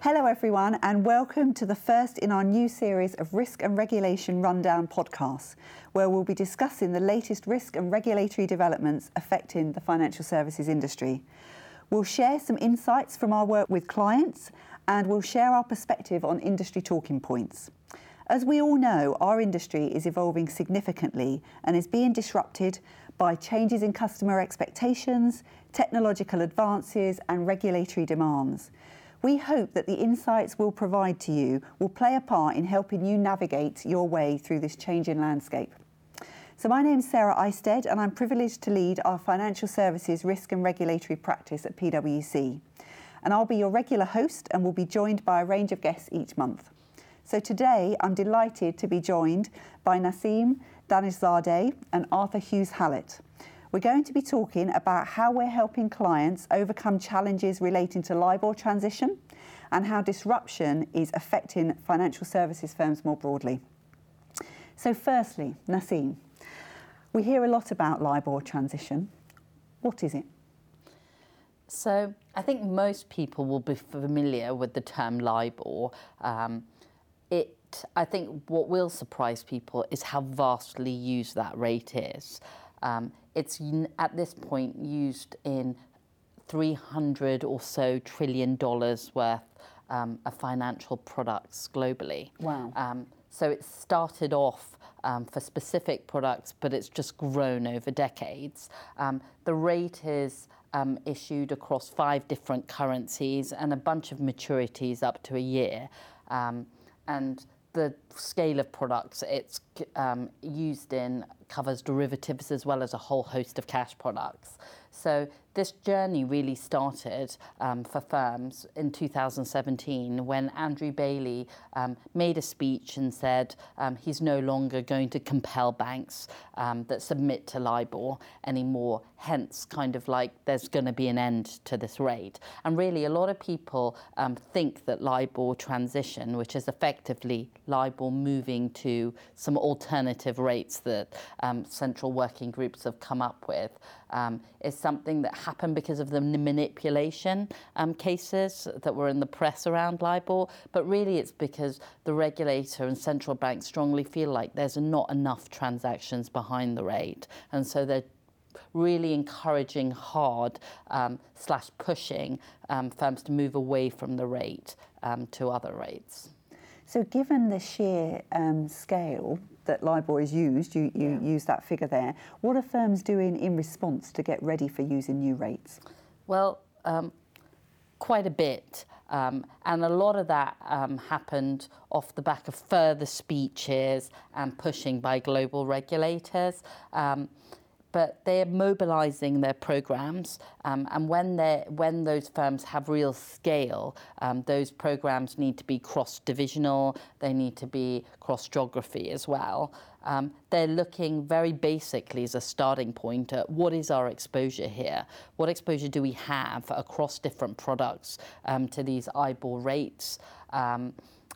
Hello, everyone, and welcome to the first in our new series of Risk and Regulation Rundown podcasts, where we'll be discussing the latest risk and regulatory developments affecting the financial services industry. We'll share some insights from our work with clients and we'll share our perspective on industry talking points. As we all know, our industry is evolving significantly and is being disrupted by changes in customer expectations, technological advances, and regulatory demands. We hope that the insights we'll provide to you will play a part in helping you navigate your way through this changing landscape. So, my name is Sarah Eisted, and I'm privileged to lead our financial services risk and regulatory practice at PwC. And I'll be your regular host and will be joined by a range of guests each month. So, today I'm delighted to be joined by Naseem Danishzadeh and Arthur Hughes Hallett. We're going to be talking about how we're helping clients overcome challenges relating to LIBOR transition and how disruption is affecting financial services firms more broadly. So, firstly, Naseem, we hear a lot about LIBOR transition. What is it? So, I think most people will be familiar with the term LIBOR. Um, it, I think, what will surprise people is how vastly used that rate is. Um, it's at this point used in 300 or so trillion dollars worth um, of financial products globally. Wow. Um, so it started off um, for specific products, but it's just grown over decades. Um, the rate is um, issued across five different currencies and a bunch of maturities up to a year. Um, and the scale of products it's um, used in covers derivatives as well as a whole host of cash products. So this journey really started um, for firms in 2017 when Andrew Bailey um, made a speech and said um, he's no longer going to compel banks um, that submit to LIBOR anymore. Hence, kind of like there's going to be an end to this rate. And really, a lot of people um, think that LIBOR transition, which is effectively LIBOR moving to some alternative rates that um, central working groups have come up with, is something that happened because of the manipulation um, cases that were in the press around LIBOR. But really, it's because the regulator and central banks strongly feel like there's not enough transactions behind the rate. And so they're really encouraging hard um, slash pushing um, firms to move away from the rate um, to other rates. So, given the sheer um, scale that LIBOR is used, you, you yeah. use that figure there, what are firms doing in response to get ready for using new rates? Well, um, quite a bit. Um, and a lot of that um, happened off the back of further speeches and pushing by global regulators. Um, but they're mobilizing their programs. Um, and when, when those firms have real scale, um, those programs need to be cross divisional, they need to be cross geography as well. Um, they're looking very basically as a starting point at what is our exposure here? What exposure do we have across different products um, to these IBOR rates? Um,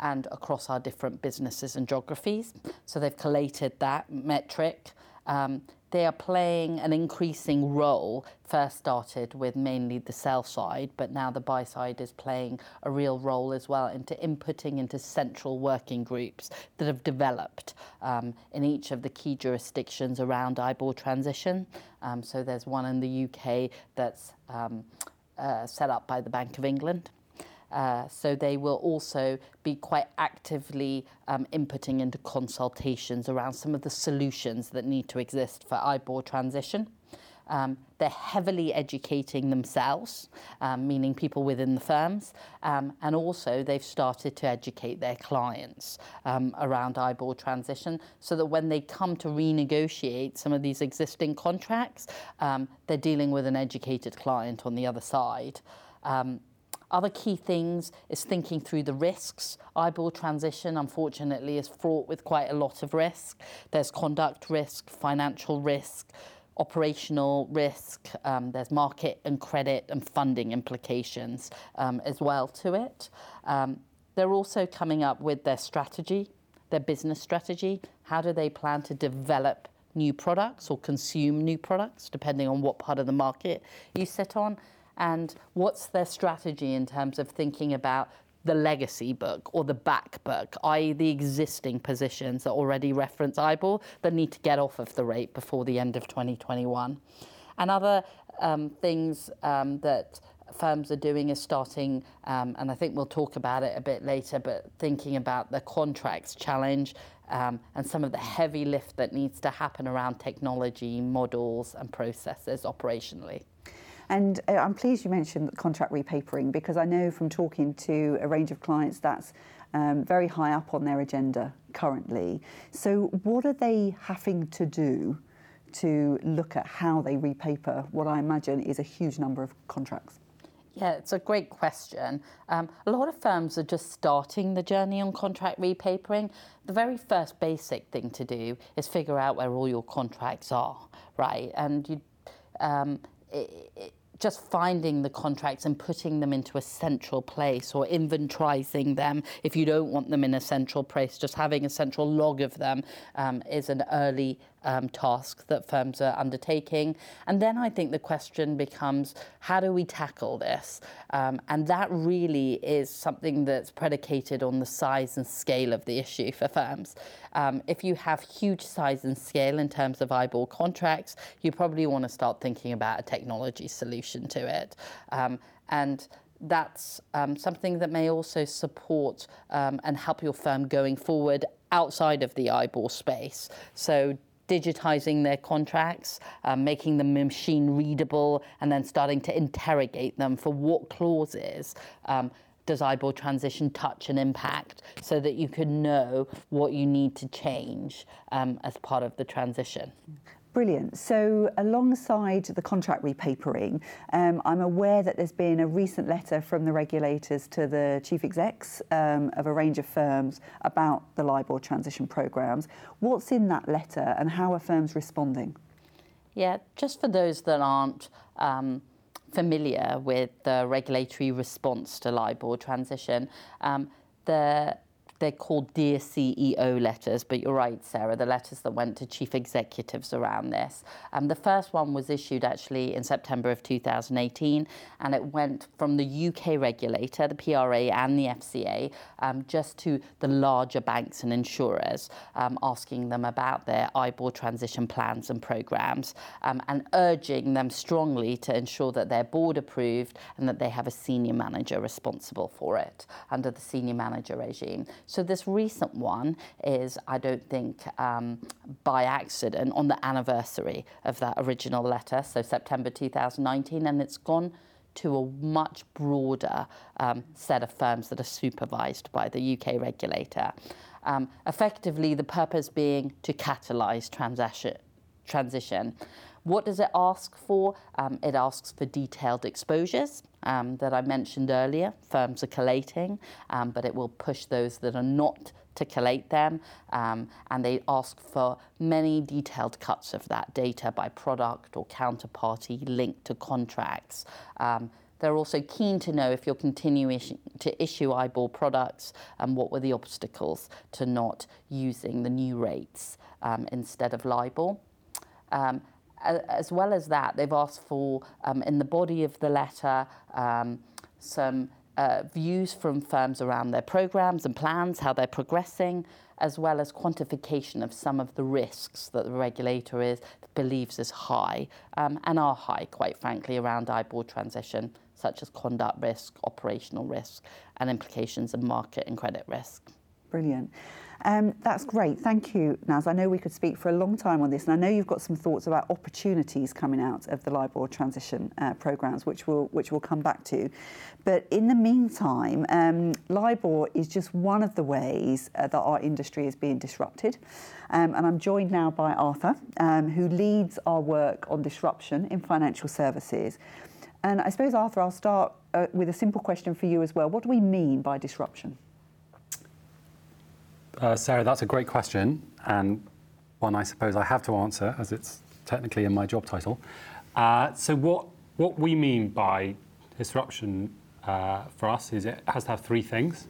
and across our different businesses and geographies. So they've collated that metric. Um, they are playing an increasing role. First started with mainly the sell side, but now the buy side is playing a real role as well into inputting into central working groups that have developed um, in each of the key jurisdictions around IBOR transition. Um, so there's one in the UK that's um, uh, set up by the Bank of England. Uh, so they will also be quite actively um, inputting into consultations around some of the solutions that need to exist for IBOR transition. Um, they're heavily educating themselves, um, meaning people within the firms, um, and also they've started to educate their clients um, around IBOR transition so that when they come to renegotiate some of these existing contracts, um, they're dealing with an educated client on the other side. Um, other key things is thinking through the risks. IBOR transition, unfortunately, is fraught with quite a lot of risk. There's conduct risk, financial risk, operational risk, um, there's market and credit and funding implications um, as well to it. Um, they're also coming up with their strategy, their business strategy. How do they plan to develop new products or consume new products, depending on what part of the market you sit on? And what's their strategy in terms of thinking about the legacy book or the back book, i.e., the existing positions that already reference IBOR that need to get off of the rate before the end of 2021. And other um, things um, that firms are doing is starting, um, and I think we'll talk about it a bit later, but thinking about the contracts challenge um, and some of the heavy lift that needs to happen around technology, models, and processes operationally. And uh, I'm pleased you mentioned contract repapering because I know from talking to a range of clients that's um, very high up on their agenda currently. So, what are they having to do to look at how they repaper what I imagine is a huge number of contracts? Yeah, it's a great question. Um, a lot of firms are just starting the journey on contract repapering. The very first basic thing to do is figure out where all your contracts are, right? And you, um, just finding the contracts and putting them into a central place or inventorizing them. If you don't want them in a central place, just having a central log of them um, is an early um, task that firms are undertaking. And then I think the question becomes how do we tackle this? Um, and that really is something that's predicated on the size and scale of the issue for firms. Um, if you have huge size and scale in terms of IBOR contracts, you probably want to start thinking about a technology solution to it. Um, and that's um, something that may also support um, and help your firm going forward outside of the IBOR space. So digitizing their contracts, um, making them machine readable, and then starting to interrogate them for what clauses um, does IBOR transition touch and impact so that you can know what you need to change um, as part of the transition. Brilliant. So, alongside the contract repapering, um, I'm aware that there's been a recent letter from the regulators to the chief execs um, of a range of firms about the LIBOR transition programs. What's in that letter and how are firms responding? Yeah, just for those that aren't um, familiar with the regulatory response to LIBOR transition, um, the they're called Dear CEO letters, but you're right, Sarah, the letters that went to chief executives around this. Um, the first one was issued actually in September of 2018, and it went from the UK regulator, the PRA, and the FCA, um, just to the larger banks and insurers, um, asking them about their IBOR transition plans and programs, um, and urging them strongly to ensure that they're board approved and that they have a senior manager responsible for it under the senior manager regime. So this recent one is, I don't think, um, by accident on the anniversary of that original letter, so September 2019, and it's gone to a much broader um, set of firms that are supervised by the UK regulator. Um, effectively, the purpose being to catalyse transition. What does it ask for? Um, it asks for detailed exposures um, that I mentioned earlier. Firms are collating, um, but it will push those that are not to collate them. Um, and they ask for many detailed cuts of that data by product or counterparty linked to contracts. Um, they're also keen to know if you're continuing to issue IBOR products and what were the obstacles to not using the new rates um, instead of LIBOR. Um, as well as that, they've asked for, um, in the body of the letter, um, some uh, views from firms around their programs and plans, how they're progressing, as well as quantification of some of the risks that the regulator is believes is high um, and are high, quite frankly, around IBOR transition, such as conduct risk, operational risk, and implications of market and credit risk. Brilliant. Um, that's great. Thank you, Naz. I know we could speak for a long time on this, and I know you've got some thoughts about opportunities coming out of the LIBOR transition uh, programs, which we'll, which we'll come back to. But in the meantime, um, LIBOR is just one of the ways uh, that our industry is being disrupted. Um, and I'm joined now by Arthur, um, who leads our work on disruption in financial services. And I suppose, Arthur, I'll start uh, with a simple question for you as well. What do we mean by disruption? Uh, Sarah, that's a great question, and one I suppose I have to answer as it's technically in my job title. Uh, so, what, what we mean by disruption uh, for us is it has to have three things.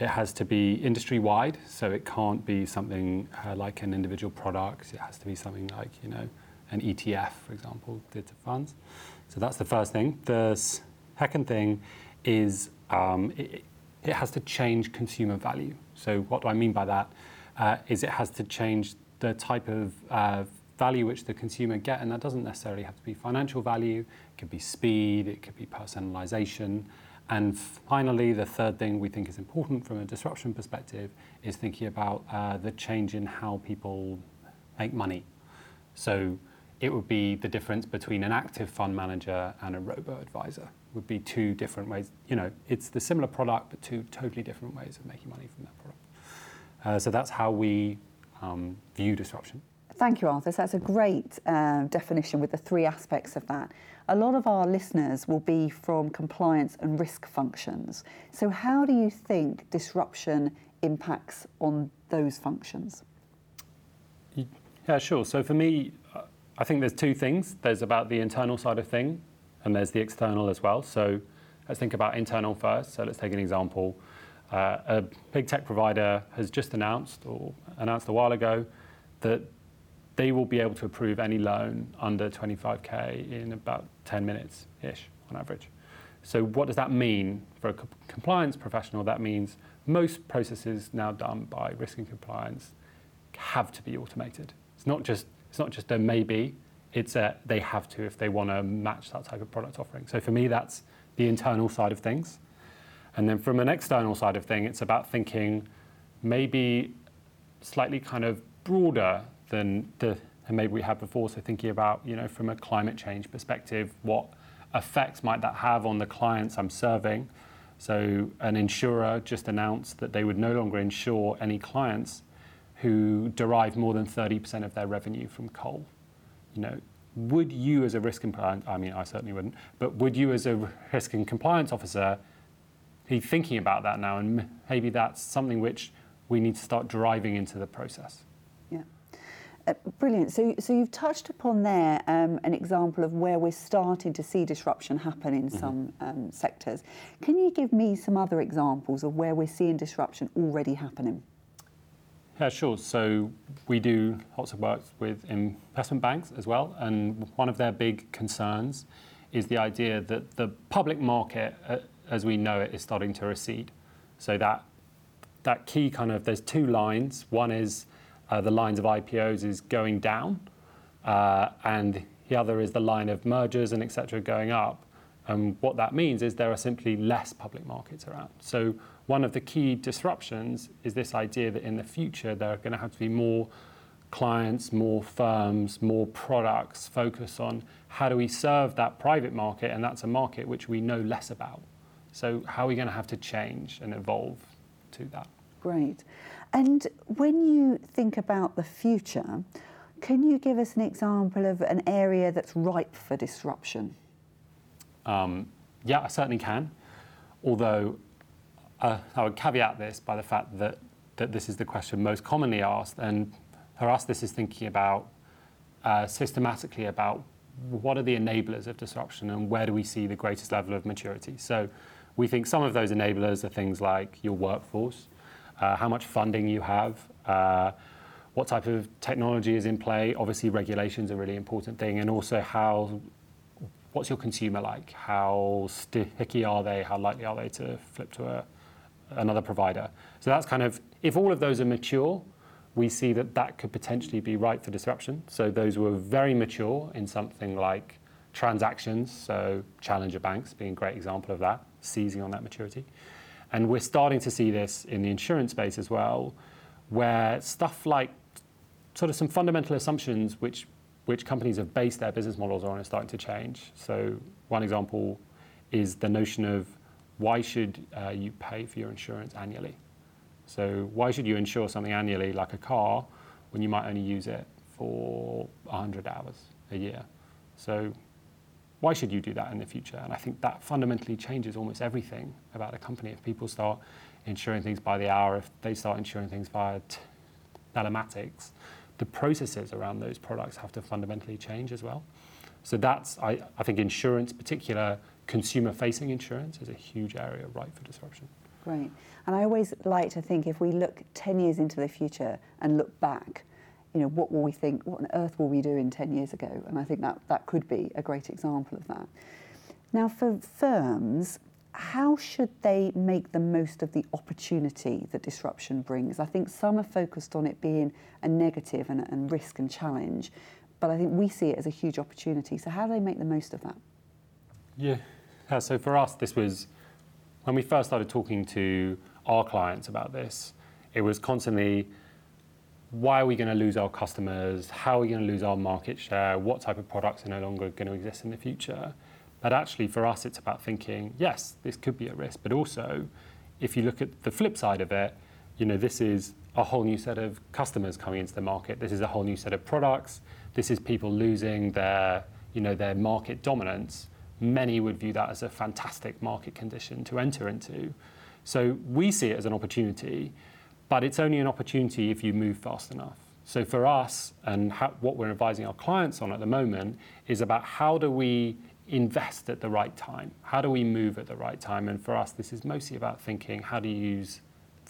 It has to be industry wide, so it can't be something uh, like an individual product. It has to be something like, you know, an ETF, for example, to funds. So that's the first thing. The second thing is um, it, it has to change consumer value. So, what do I mean by that? Uh, is it has to change the type of uh, value which the consumer get, and that doesn't necessarily have to be financial value. It could be speed, it could be personalization, and finally, the third thing we think is important from a disruption perspective is thinking about uh, the change in how people make money. So it would be the difference between an active fund manager and a robo advisor would be two different ways. You know, it's the similar product, but two totally different ways of making money from that product. Uh, so that's how we um, view disruption. Thank you, Arthur. So that's a great uh, definition with the three aspects of that. A lot of our listeners will be from compliance and risk functions. So, how do you think disruption impacts on those functions? Yeah, sure. So, for me, I think there's two things there's about the internal side of thing, and there's the external as well. So, let's think about internal first. So, let's take an example. Uh, a big tech provider has just announced, or announced a while ago, that they will be able to approve any loan under 25k in about 10 minutes ish on average. So, what does that mean for a compliance professional? That means most processes now done by risk and compliance have to be automated. It's not just it's not just a maybe. It's a they have to if they want to match that type of product offering. So for me, that's the internal side of things. And then from an external side of thing, it's about thinking maybe slightly kind of broader than the and maybe we had before. So thinking about, you know, from a climate change perspective, what effects might that have on the clients I'm serving? So an insurer just announced that they would no longer insure any clients who derive more than 30% of their revenue from coal. You know, would you as a risk compliance, I mean, I certainly wouldn't, but would you as a risk and compliance officer be thinking about that now? And maybe that's something which we need to start driving into the process. Uh, brilliant. So, so you've touched upon there um, an example of where we're starting to see disruption happen in mm-hmm. some um, sectors. Can you give me some other examples of where we're seeing disruption already happening? Yeah, sure. So we do lots of work with investment banks as well, and one of their big concerns is the idea that the public market, uh, as we know it, is starting to recede. So that that key kind of there's two lines. One is uh, the lines of IPOs is going down, uh, and the other is the line of mergers and etc. going up. And what that means is there are simply less public markets around. So one of the key disruptions is this idea that in the future there are going to have to be more clients, more firms, more products focus on how do we serve that private market, and that's a market which we know less about. So how are we going to have to change and evolve to that? Great. And when you think about the future, can you give us an example of an area that's ripe for disruption? Um, yeah, I certainly can. Although uh, I would caveat this by the fact that, that this is the question most commonly asked. And for us, this is thinking about uh, systematically about what are the enablers of disruption and where do we see the greatest level of maturity. So we think some of those enablers are things like your workforce, uh, how much funding you have, uh, what type of technology is in play. Obviously, regulations are a really important thing, and also how what's your consumer like? How sticky are they? How likely are they to flip to a, another provider? So that's kind of if all of those are mature, we see that that could potentially be right for disruption. So those were very mature in something like transactions. So challenger banks being a great example of that, seizing on that maturity. And we're starting to see this in the insurance space as well, where stuff like sort of some fundamental assumptions which, which companies have based their business models on are starting to change. So, one example is the notion of why should uh, you pay for your insurance annually? So, why should you insure something annually like a car when you might only use it for 100 hours a year? So, why should you do that in the future? And I think that fundamentally changes almost everything about a company. If people start insuring things by the hour, if they start insuring things via t- telematics, the processes around those products have to fundamentally change as well. So that's, I, I think, insurance, particular consumer-facing insurance, is a huge area ripe for disruption. Great. And I always like to think if we look 10 years into the future and look back, you know, what will we think, what on earth will we do in 10 years ago? And I think that, that could be a great example of that. Now, for firms, how should they make the most of the opportunity that disruption brings? I think some are focused on it being a negative and, and risk and challenge, but I think we see it as a huge opportunity. So, how do they make the most of that? Yeah. Uh, so for us, this was when we first started talking to our clients about this, it was constantly why are we going to lose our customers? How are we going to lose our market share? What type of products are no longer going to exist in the future? But actually, for us, it's about thinking, yes, this could be a risk, but also, if you look at the flip side of it, you know, this is a whole new set of customers coming into the market. This is a whole new set of products. This is people losing their, you know, their market dominance. Many would view that as a fantastic market condition to enter into. So we see it as an opportunity, but it's only an opportunity if you move fast enough. So for us, and how, what we're advising our clients on at the moment is about how do we invest at the right time? How do we move at the right time? And for us, this is mostly about thinking how you use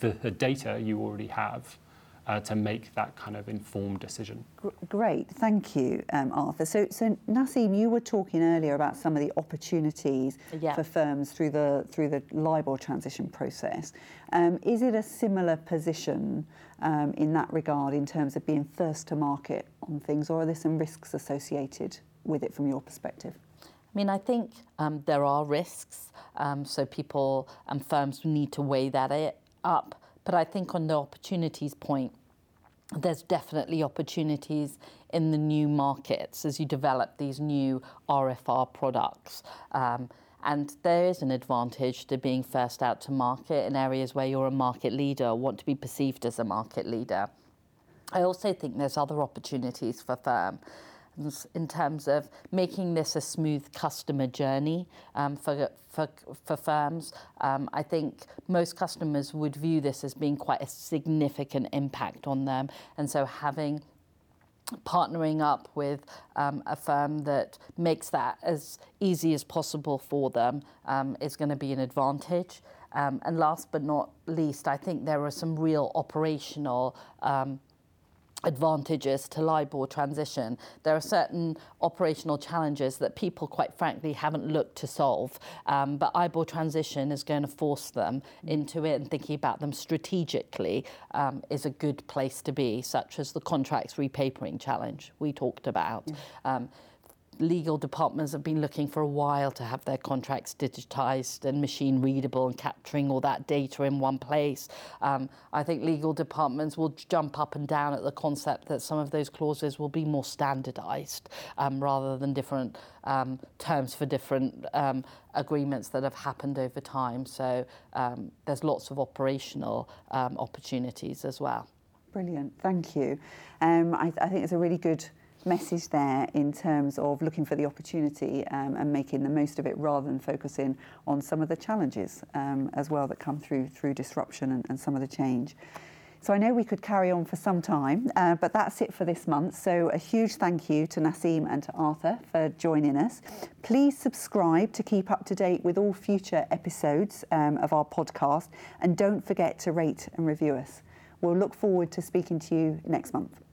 the, the data you already have uh, to make that kind of informed decision. Great, thank you, um, Arthur. So, so Naseem, you were talking earlier about some of the opportunities yeah. for firms through the through the LIBOR transition process. Um, is it a similar position um, in that regard in terms of being first to market on things, or are there some risks associated with it from your perspective? I mean, I think um, there are risks, um, so people and firms need to weigh that up. But I think on the opportunities point, there's definitely opportunities in the new markets as you develop these new RFR products. Um, and there is an advantage to being first out to market in areas where you're a market leader or want to be perceived as a market leader. I also think there's other opportunities for firm in terms of making this a smooth customer journey um, for, for, for firms. Um, I think most customers would view this as being quite a significant impact on them. And so having partnering up with um, a firm that makes that as easy as possible for them um, is going to be an advantage. Um, and last but not least, I think there are some real operational um, advantages to LIBOR transition. There are certain operational challenges that people, quite frankly, haven't looked to solve. Um, but IBOR transition is going to force them into it and thinking about them strategically um, is a good place to be, such as the contracts repapering challenge we talked about. Um, legal departments have been looking for a while to have their contracts digitized and machine readable and capturing all that data in one place. Um, I think legal departments will jump up and down at the concept that some of those clauses will be more standardized um, rather than different um, terms for different um, agreements that have happened over time. So um, there's lots of operational um, opportunities as well. Brilliant, thank you. I, I think it's a really good message there in terms of looking for the opportunity um, and making the most of it rather than focusing on some of the challenges um, as well that come through through disruption and, and, some of the change. So I know we could carry on for some time, uh, but that's it for this month. So a huge thank you to Naseem and to Arthur for joining us. Please subscribe to keep up to date with all future episodes um, of our podcast and don't forget to rate and review us. We'll look forward to speaking to you next month.